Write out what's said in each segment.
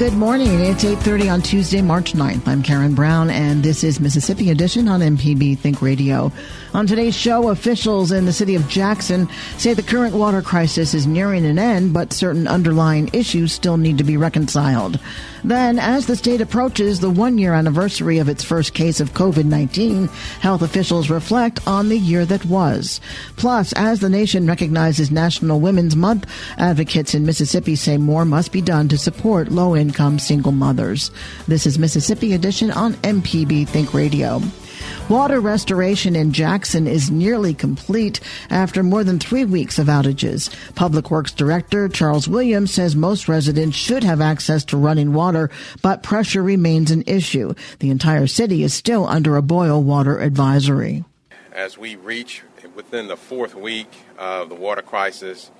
Good morning. It's 8:30 on Tuesday, March 9th. I'm Karen Brown and this is Mississippi Edition on MPB Think Radio. On today's show, officials in the city of Jackson say the current water crisis is nearing an end, but certain underlying issues still need to be reconciled. Then, as the state approaches the one year anniversary of its first case of COVID 19, health officials reflect on the year that was. Plus, as the nation recognizes National Women's Month, advocates in Mississippi say more must be done to support low income single mothers. This is Mississippi Edition on MPB Think Radio. Water restoration in Jackson is nearly complete after more than three weeks of outages. Public Works Director Charles Williams says most residents should have access to running water, but pressure remains an issue. The entire city is still under a boil water advisory. As we reach within the fourth week of the water crisis,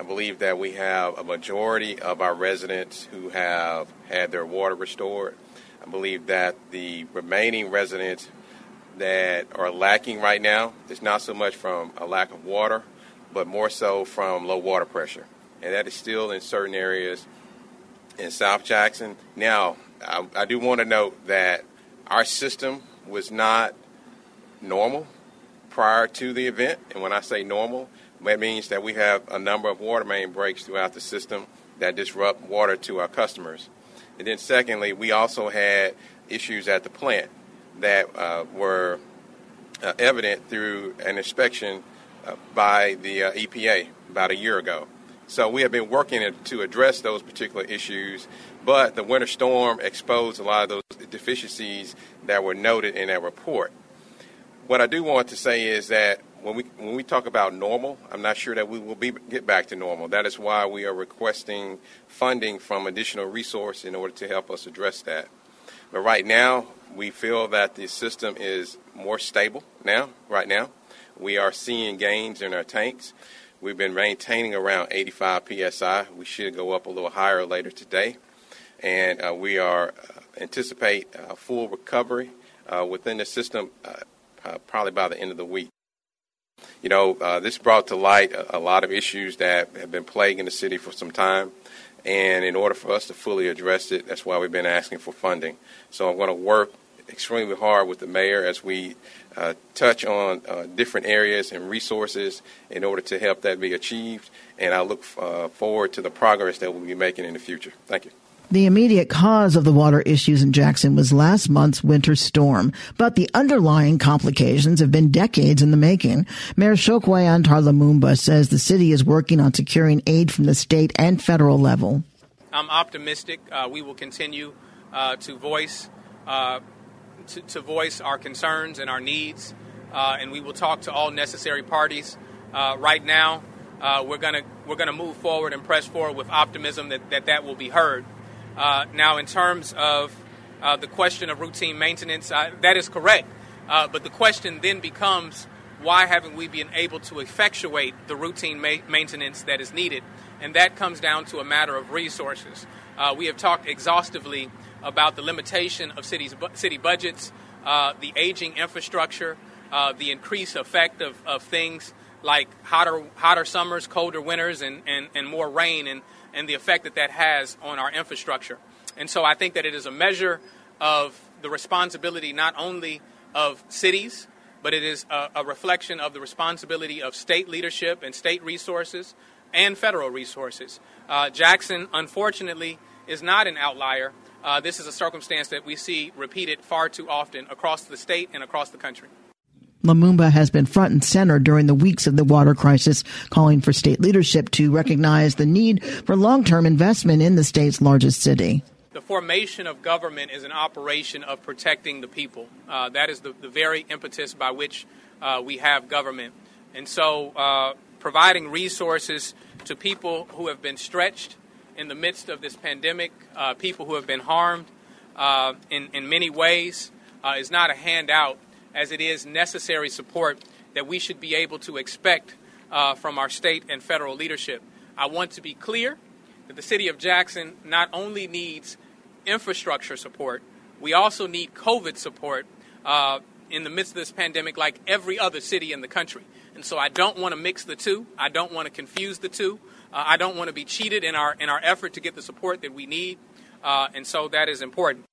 I believe that we have a majority of our residents who have had their water restored. I believe that the remaining residents that are lacking right now is not so much from a lack of water, but more so from low water pressure. And that is still in certain areas in South Jackson. Now, I, I do want to note that our system was not normal prior to the event. And when I say normal, that means that we have a number of water main breaks throughout the system that disrupt water to our customers. And then, secondly, we also had issues at the plant that uh, were uh, evident through an inspection uh, by the uh, EPA about a year ago. So we have been working to address those particular issues, but the winter storm exposed a lot of those deficiencies that were noted in that report. What I do want to say is that when we when we talk about normal, I'm not sure that we will be get back to normal. That is why we are requesting funding from additional resource in order to help us address that. But right now, we feel that the system is more stable now, right now. We are seeing gains in our tanks. We've been maintaining around 85 psi. We should go up a little higher later today. And uh, we are uh, anticipate uh, full recovery uh, within the system uh, uh, probably by the end of the week. You know, this brought to light a, a lot of issues that have been plaguing the city for some time. And in order for us to fully address it, that's why we've been asking for funding. So I'm going to work extremely hard with the mayor as we uh, touch on uh, different areas and resources in order to help that be achieved. And I look uh, forward to the progress that we'll be making in the future. Thank you. The immediate cause of the water issues in Jackson was last month's winter storm, but the underlying complications have been decades in the making. Mayor Chokwe Antar says the city is working on securing aid from the state and federal level. I'm optimistic. Uh, we will continue uh, to voice uh, to, to, voice our concerns and our needs, uh, and we will talk to all necessary parties. Uh, right now, uh, we're gonna we're gonna move forward and press forward with optimism that that, that will be heard. Uh, now, in terms of uh, the question of routine maintenance, that is correct. Uh, but the question then becomes why haven't we been able to effectuate the routine ma- maintenance that is needed? And that comes down to a matter of resources. Uh, we have talked exhaustively about the limitation of cities, city budgets, the aging infrastructure, the increased effect of, of things like hotter, hotter summers, colder winters, and, and, and more rain, and, and the effect that that has on our infrastructure. And so I think that it is a measure of the responsibility not only of cities, but it is a, a, reflection of the responsibility of state leadership and state resources and federal resources. Uh, Jackson, unfortunately, is not an outlier. Uh, this is a circumstance that we see repeated far too often across the state and across the country. Lumumba has been front and center during the weeks of the water crisis, calling for state leadership to recognize the need for long-term investment in the state's largest city. The formation of government is an operation of protecting the people. Uh, that is the, the, very impetus by which uh, we have government. And so, uh, providing resources to people who have been stretched in the midst of this pandemic, uh, people who have been harmed uh, in, in many ways, uh, is not a handout, as it is necessary support that we should be able to expect from our state and federal leadership. I want to be clear that the city of Jackson not only needs infrastructure support, we also need COVID support uh, in the midst of this pandemic, like every other city in the country. And so I don't want to mix the two. I don't want to confuse the two. Uh, I don't want to be cheated in our in our effort to get the support that we need. Uh, and so that is important.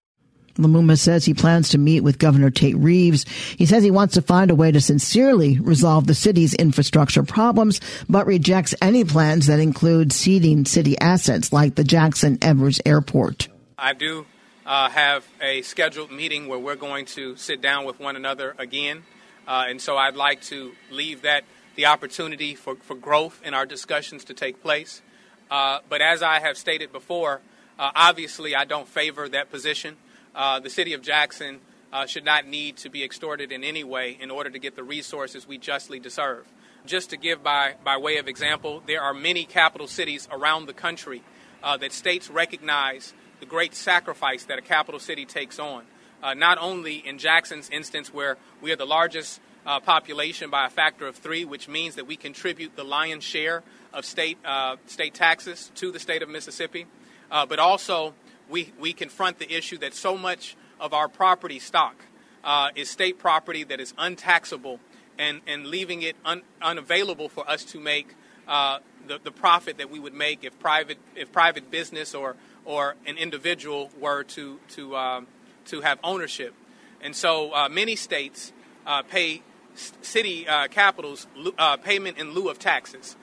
Lumumba says he plans to meet with Governor Tate Reeves. He says he wants to find a way to sincerely resolve the city's infrastructure problems, but rejects any plans that include ceding city assets like the Jackson Evers Airport. I do uh, have a scheduled meeting where we're going to sit down with one another again. Uh, and so I'd like to leave that the opportunity for, for growth in our discussions to take place. Uh, but as I have stated before, uh, obviously I don't favor that position. Uh, the city of Jackson uh, should not need to be extorted in any way in order to get the resources we justly deserve. Just to give by, by way of example, there are many capital cities around the country uh, that states recognize the great sacrifice that a capital city takes on. Uh, not only in Jackson's instance, where we are the largest uh, population by a factor of three, which means that we contribute the lion's share of state, uh, state taxes to the state of Mississippi, uh, but also we, we confront the issue that so much of our property stock uh, is state property that is untaxable and, and leaving it un, unavailable for us to make uh, the, the profit that we would make if private, if private business or, or an individual were to, to, um, to have ownership. And so uh, many states uh, pay city uh, capitals uh, payment in lieu of taxes,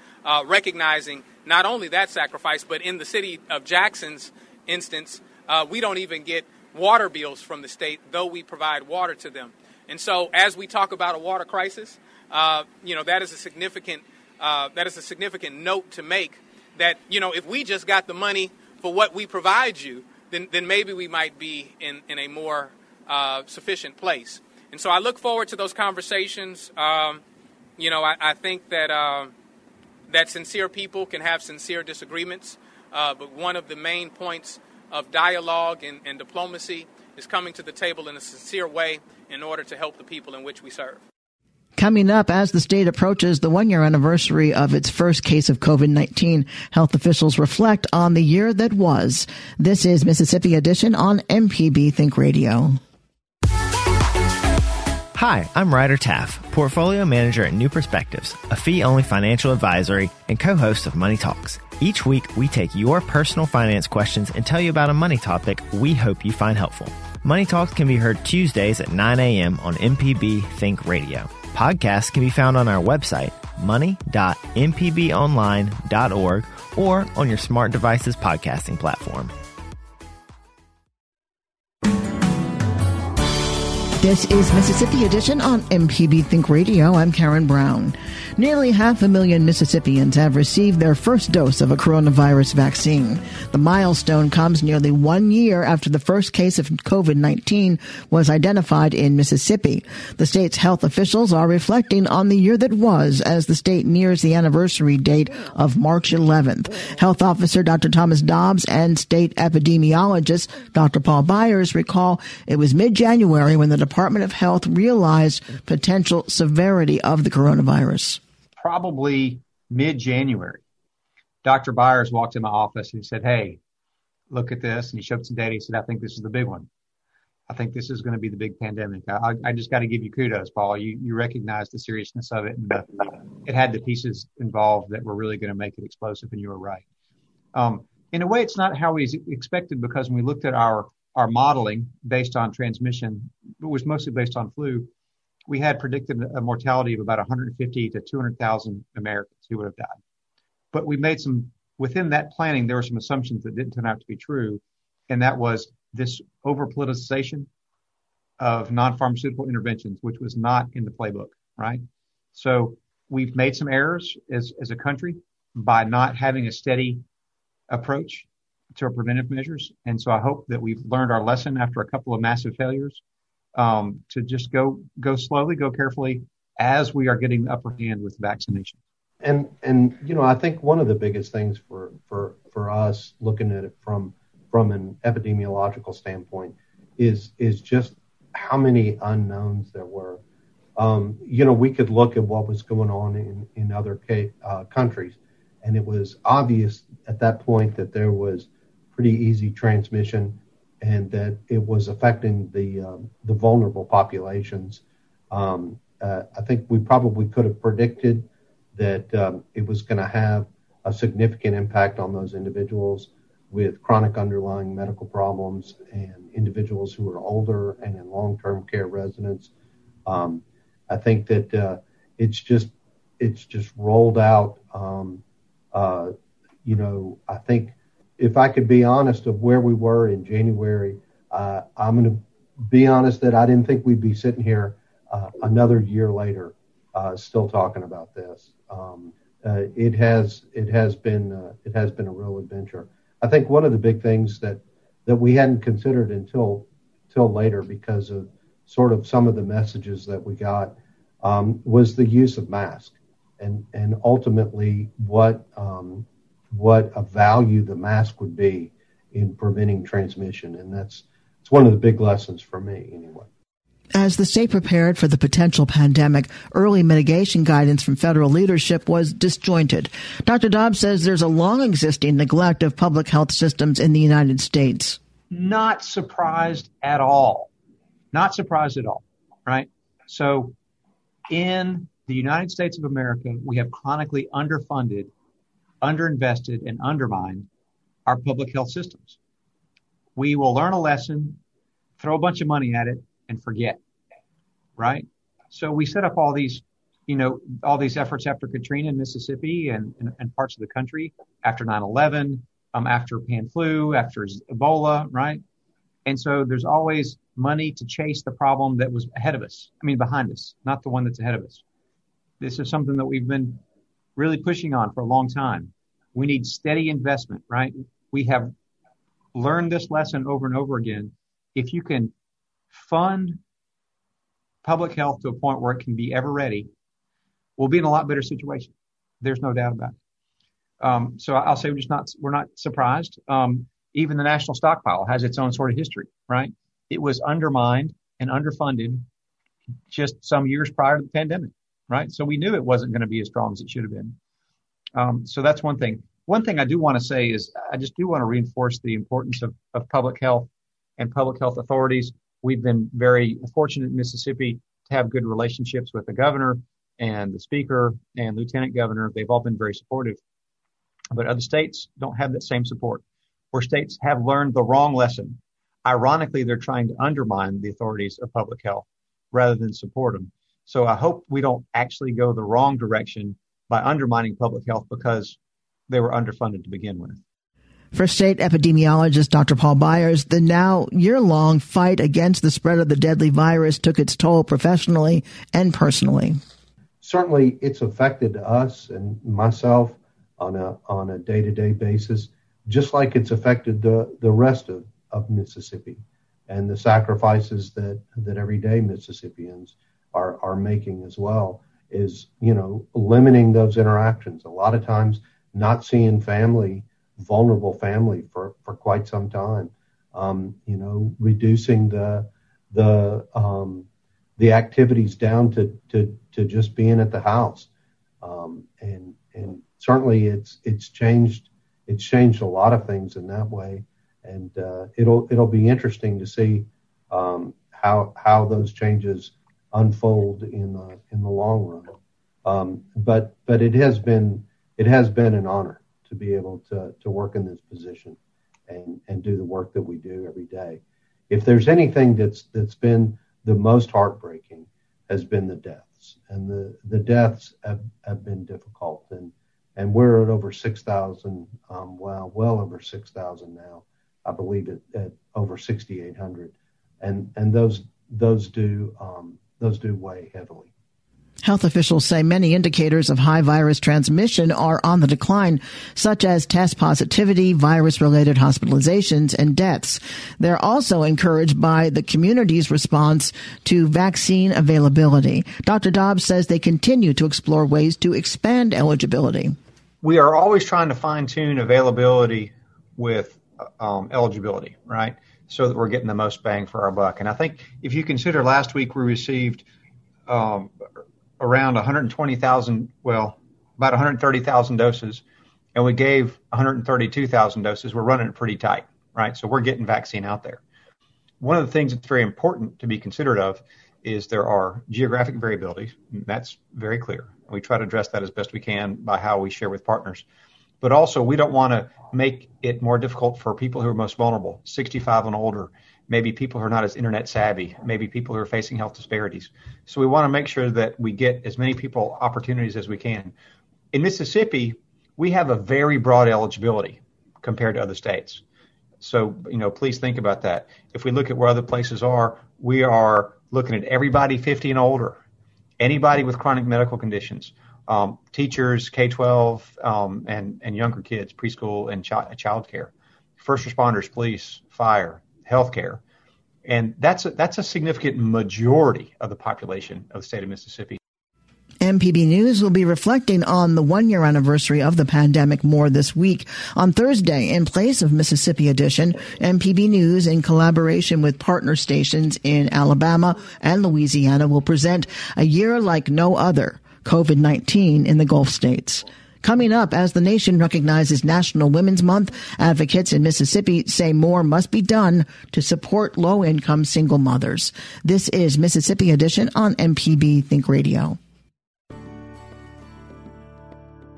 recognizing not only that sacrifice, but in the city of Jackson's instance, uh, we don't even get water bills from the state, though we provide water to them. And so, as we talk about a water crisis, uh, you know that is a significant uh, that is a significant note to make. That you know, if we just got the money for what we provide you, then then maybe we might be in in a more uh, sufficient place. And so, I look forward to those conversations. Um, you know, I, I think that uh, that sincere people can have sincere disagreements. Uh, but one of the main points of dialogue and, and diplomacy is coming to the table in a sincere way in order to help the people in which we serve. Coming up as the state approaches the one year anniversary of its first case of COVID-19, health officials reflect on the year that was. This is Mississippi Edition on MPB Think Radio. Hi, I'm Ryder Taff, Portfolio Manager at New Perspectives, a fee only financial advisory and co host of Money Talks. Each week, we take your personal finance questions and tell you about a money topic we hope you find helpful. Money Talks can be heard Tuesdays at 9 a.m. on MPB Think Radio. Podcasts can be found on our website, money.mpbonline.org, or on your smart device's podcasting platform. This is Mississippi Edition on MPB Think Radio. I'm Karen Brown. Nearly half a million Mississippians have received their first dose of a coronavirus vaccine. The milestone comes nearly one year after the first case of COVID-19 was identified in Mississippi. The state's health officials are reflecting on the year that was as the state nears the anniversary date of March 11th. Health Officer Dr. Thomas Dobbs and state epidemiologist Dr. Paul Byers recall it was mid-January when the Department of Health realized potential severity of the coronavirus? Probably mid January. Dr. Byers walked in my office and he said, Hey, look at this. And he showed some data. He said, I think this is the big one. I think this is going to be the big pandemic. I, I just got to give you kudos, Paul. You, you recognize the seriousness of it and the, it had the pieces involved that were really going to make it explosive and you were right. Um, in a way, it's not how we expected because when we looked at our, our modeling based on transmission, it was mostly based on flu. We had predicted a mortality of about 150 to 200,000 Americans who would have died. But we made some, within that planning, there were some assumptions that didn't turn out to be true. And that was this over politicization of non-pharmaceutical interventions, which was not in the playbook, right? So we've made some errors as, as a country by not having a steady approach to our preventive measures. And so I hope that we've learned our lesson after a couple of massive failures um, to just go go slowly, go carefully as we are getting the upper hand with vaccination. And and you know I think one of the biggest things for for for us looking at it from from an epidemiological standpoint is is just how many unknowns there were. Um, you know, we could look at what was going on in in other uh, countries, and it was obvious at that point that there was pretty easy transmission, and that it was affecting the um, the vulnerable populations. Um, uh, I think we probably could have predicted that um, it was going to have a significant impact on those individuals with chronic underlying medical problems and individuals who are older and in long-term care residents. Um, I think that uh, it's just it's just rolled out. Um, uh, you know, I think if I could be honest of where we were in January, uh, I'm going to be honest that I didn't think we'd be sitting here uh, another year later, uh, still talking about this. Um, uh, it has it has been it has been a real adventure. I think one of the big things that that we hadn't considered until till later because of sort of some of the messages that we got um, was the use of mask and and ultimately what um, what a value the mask would be in preventing transmission and that's it's one of the big lessons for me anyway. As the state prepared for the potential pandemic, early mitigation guidance from federal leadership was disjointed. Dr. Dobbs says there's a long existing neglect of public health systems in the United States. Not surprised at all. Not surprised at all, right? So in the United States of America, we have chronically underfunded, underinvested, and undermined our public health systems. We will learn a lesson, throw a bunch of money at it, and forget, right? So we set up all these, you know, all these efforts after Katrina in Mississippi and, and, and parts of the country after 9-11, um, after pan flu, after Ebola, right? And so there's always money to chase the problem that was ahead of us. I mean, behind us, not the one that's ahead of us. This is something that we've been really pushing on for a long time. We need steady investment, right? We have learned this lesson over and over again. If you can fund public health to a point where it can be ever ready, we'll be in a lot better situation. There's no doubt about it. Um, so I'll say we're just not we're not surprised. Um, even the national stockpile has its own sort of history, right? It was undermined and underfunded just some years prior to the pandemic, right? So we knew it wasn't going to be as strong as it should have been. Um, so that's one thing. One thing I do want to say is I just do want to reinforce the importance of, of public health and public health authorities We've been very fortunate in Mississippi to have good relationships with the governor and the speaker and lieutenant governor. They've all been very supportive. But other states don't have that same support. Where states have learned the wrong lesson, ironically, they're trying to undermine the authorities of public health rather than support them. So I hope we don't actually go the wrong direction by undermining public health because they were underfunded to begin with. For state epidemiologist Dr. Paul Byers, the now year long fight against the spread of the deadly virus took its toll professionally and personally. Certainly, it's affected us and myself on a on a day to day basis, just like it's affected the, the rest of, of Mississippi and the sacrifices that, that everyday Mississippians are, are making as well is, you know, limiting those interactions. A lot of times not seeing family vulnerable family for, for quite some time. Um, you know, reducing the the um, the activities down to, to to just being at the house, um, and and certainly it's it's changed it's changed a lot of things in that way, and uh, it'll it'll be interesting to see um, how how those changes unfold in the in the long run. Um, but but it has been it has been an honor to be able to to work in this position and and do the work that we do every day. If there's anything that's that's been the most heartbreaking has been the deaths, and the the deaths have, have been difficult, and and we're at over six thousand, um, well, well over six thousand now. I believe it at over sixty eight hundred, and and those those do um, those do weigh heavily. Health officials say many indicators of high virus transmission are on the decline, such as test positivity, virus related hospitalizations, and deaths. They're also encouraged by the community's response to vaccine availability. Dr. Dobbs says they continue to explore ways to expand eligibility. We are always trying to fine tune availability with um, eligibility, right? So that we're getting the most bang for our buck. And I think if you consider last week we received um, around 120,000, well, about 130,000 doses, and we gave 132,000 doses. We're running it pretty tight, right? So we're getting vaccine out there. One of the things that's very important to be considerate of is there are geographic variabilities. That's very clear. We try to address that as best we can by how we share with partners. But also, we don't want to make it more difficult for people who are most vulnerable, 65 and older, maybe people who are not as internet savvy, maybe people who are facing health disparities. So we want to make sure that we get as many people opportunities as we can. In Mississippi, we have a very broad eligibility compared to other states. So, you know, please think about that. If we look at where other places are, we are looking at everybody 50 and older, anybody with chronic medical conditions, um, teachers, K 12, um, and, and younger kids, preschool and ch- child care, first responders, police, fire, healthcare. And that's a, that's a significant majority of the population of the state of Mississippi. MPB News will be reflecting on the one year anniversary of the pandemic more this week. On Thursday, in place of Mississippi Edition, MPB News, in collaboration with partner stations in Alabama and Louisiana, will present a year like no other, COVID 19 in the Gulf states. Coming up, as the nation recognizes National Women's Month, advocates in Mississippi say more must be done to support low income single mothers. This is Mississippi Edition on MPB Think Radio.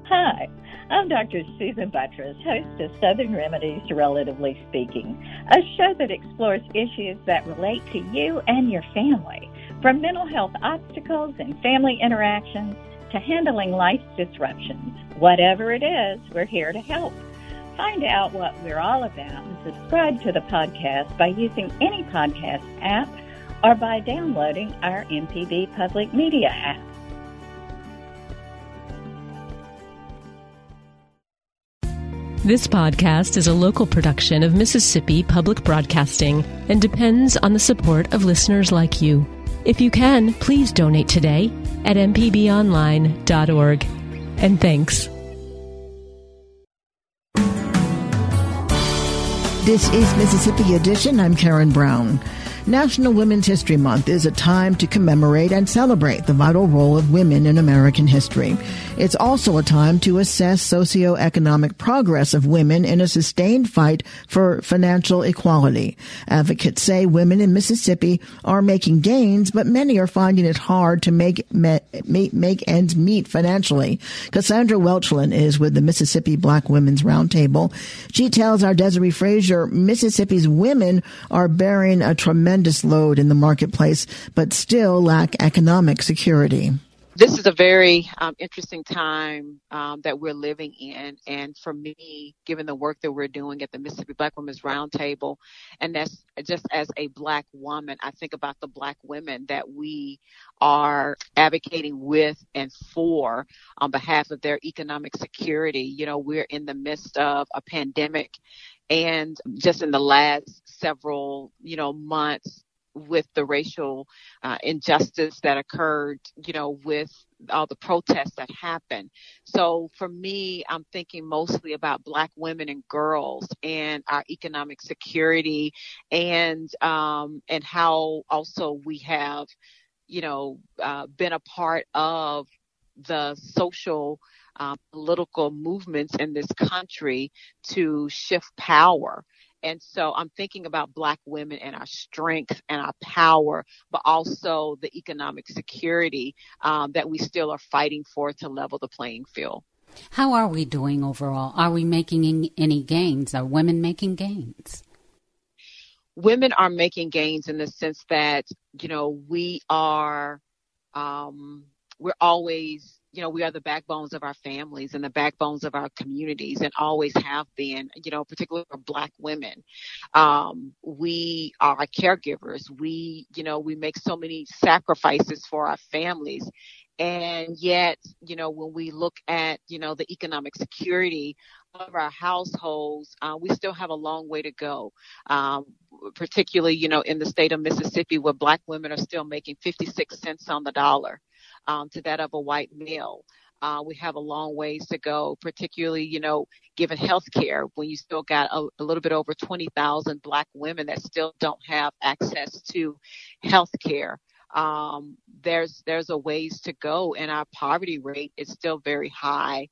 Hi. I'm Dr. Susan Buttross, host of Southern Remedies, Relatively Speaking, a show that explores issues that relate to you and your family, from mental health obstacles and family interactions to handling life's disruptions. Whatever it is, we're here to help. Find out what we're all about and subscribe to the podcast by using any podcast app or by downloading our MPB Public Media app. This podcast is a local production of Mississippi Public Broadcasting and depends on the support of listeners like you. If you can, please donate today at mpbonline.org. And thanks. This is Mississippi Edition. I'm Karen Brown. National Women's History Month is a time to commemorate and celebrate the vital role of women in American history. It's also a time to assess socioeconomic progress of women in a sustained fight for financial equality. Advocates say women in Mississippi are making gains, but many are finding it hard to make make, make ends meet financially. Cassandra Welchlin is with the Mississippi Black Women's Roundtable. She tells our Desare Frazier Mississippi's women are bearing a tremendous tremendous load in the marketplace, but still lack economic security. This is a very um, interesting time um, that we're living in. And for me, given the work that we're doing at the Mississippi Black Women's Roundtable, and that's just as a Black woman, I think about the Black women that we are advocating with and for on behalf of their economic security. You know, we're in the midst of a pandemic and just in the last several, you know, months, with the racial uh, injustice that occurred, you know, with all the protests that happened. So for me, I'm thinking mostly about Black women and girls and our economic security, and um, and how also we have, you know, uh, been a part of the social. Uh, political movements in this country to shift power and so I'm thinking about Black women and our strength and our power, but also the economic security um, that we still are fighting for to level the playing field. How are we doing overall? Are we making any gains? Are women making gains? Women are making gains in the sense that, you know, we are, um, we're always you know, we are the backbones of our families and the backbones of our communities and always have been, you know, particularly for black women. Um, we are caregivers. We, you know, we make so many sacrifices for our families. And yet, you know, when we look at, you know, the economic security of our households, uh, we still have a long way to go. Um, particularly, you know, in the state of Mississippi, where Black women are still making 56 cents on the dollar um, to that of a white male. Uh, we have a long ways to go, particularly, you know, given health care, when you still got a, a little bit over 20,000 black women that still don't have access to health care. Um, there's, there's a ways to go and our poverty rate is still very high.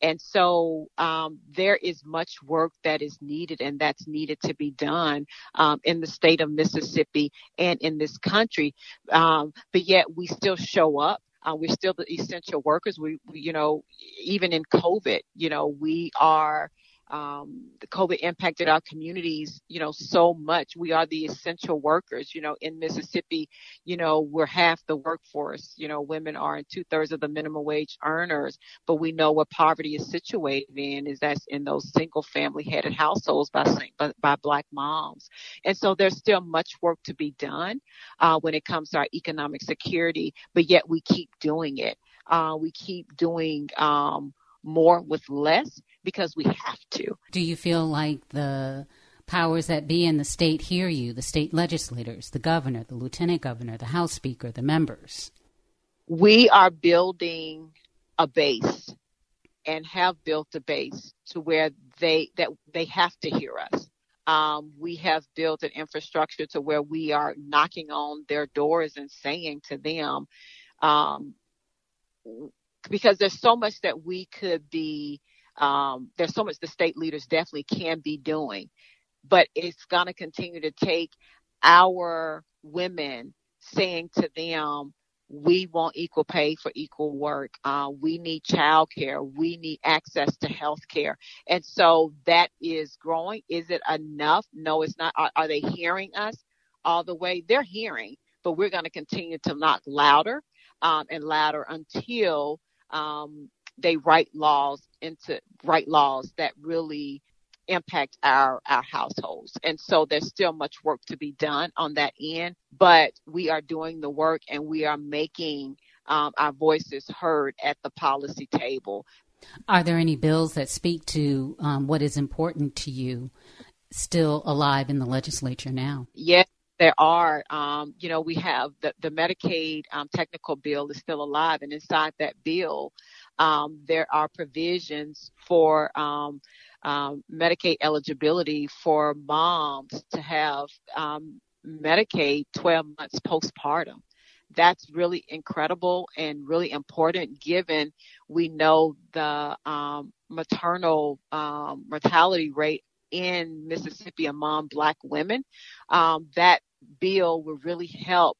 And so um, there is much work that is needed and that's needed to be done um, in the state of Mississippi and in this country. Um, but yet we still show up uh, we're still the essential workers. We, we, you know, even in COVID, you know, we are um, the COVID impacted our communities, you know, so much. We are the essential workers, you know, in Mississippi, you know, we're half the workforce, you know, women are in two thirds of the minimum wage earners, but we know what poverty is situated in is that's in those single family headed households by, by, by black moms. And so there's still much work to be done, uh, when it comes to our economic security, but yet we keep doing it. Uh, we keep doing, um, more with less because we have to. Do you feel like the powers that be in the state hear you, the state legislators, the governor, the lieutenant governor, the House Speaker, the members? We are building a base and have built a base to where they that they have to hear us. Um, we have built an infrastructure to where we are knocking on their doors and saying to them, um, because there's so much that we could be um, there's so much the state leaders definitely can be doing, but it's going to continue to take our women saying to them, we want equal pay for equal work. Uh, we need childcare. We need access to health care. And so that is growing. Is it enough? No, it's not. Are, are they hearing us all the way? They're hearing, but we're going to continue to knock louder um, and louder until um, they write laws into write laws that really impact our our households. And so there's still much work to be done on that end but we are doing the work and we are making um, our voices heard at the policy table. Are there any bills that speak to um, what is important to you still alive in the legislature now? Yes there are, um, you know, we have the, the Medicaid um, technical bill is still alive, and inside that bill, um, there are provisions for um, um, Medicaid eligibility for moms to have um, Medicaid 12 months postpartum. That's really incredible and really important given we know the um, maternal um, mortality rate in Mississippi among black women. Um, that bill will really help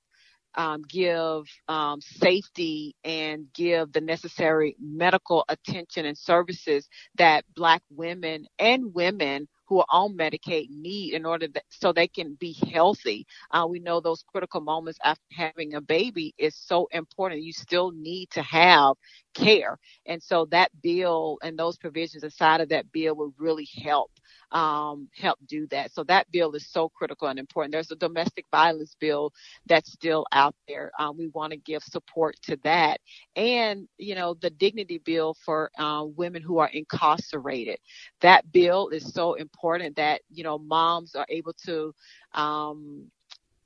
um, give um, safety and give the necessary medical attention and services that Black women and women who are on Medicaid need in order that, so they can be healthy. Uh, we know those critical moments after having a baby is so important. You still need to have care. And so that bill and those provisions inside of that bill will really help um, help do that. So that bill is so critical and important. There's a domestic violence bill that's still out there. Um, we want to give support to that, and you know the dignity bill for uh, women who are incarcerated. That bill is so important that you know moms are able to um,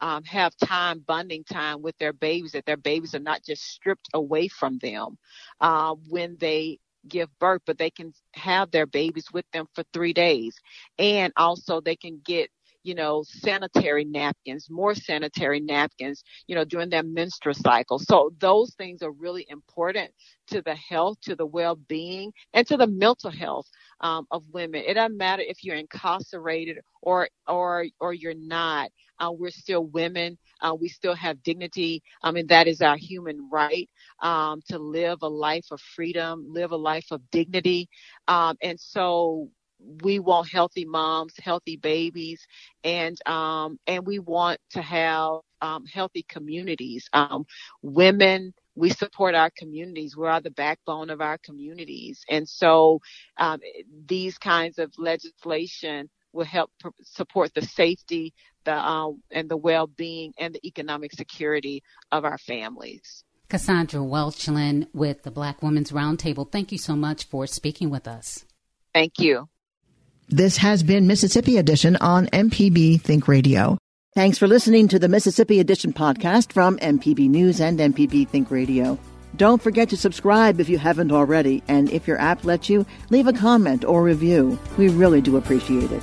um, have time, bonding time with their babies, that their babies are not just stripped away from them uh, when they give birth, but they can have their babies with them for three days. And also they can get you know, sanitary napkins, more sanitary napkins, you know, during their menstrual cycle. So those things are really important to the health, to the well-being, and to the mental health um, of women. It doesn't matter if you're incarcerated or or or you're not. Uh, we're still women. Uh, we still have dignity. I mean, that is our human right um, to live a life of freedom, live a life of dignity. Um, and so we want healthy moms, healthy babies, and um, and we want to have um, healthy communities. Um, women, we support our communities. We are the backbone of our communities, and so um, these kinds of legislation will help pr- support the safety, the um, and the well-being and the economic security of our families. Cassandra Welchlin with the Black Women's Roundtable. Thank you so much for speaking with us. Thank you. This has been Mississippi Edition on MPB Think Radio. Thanks for listening to the Mississippi Edition podcast from MPB News and MPB Think Radio. Don't forget to subscribe if you haven't already, and if your app lets you, leave a comment or review. We really do appreciate it.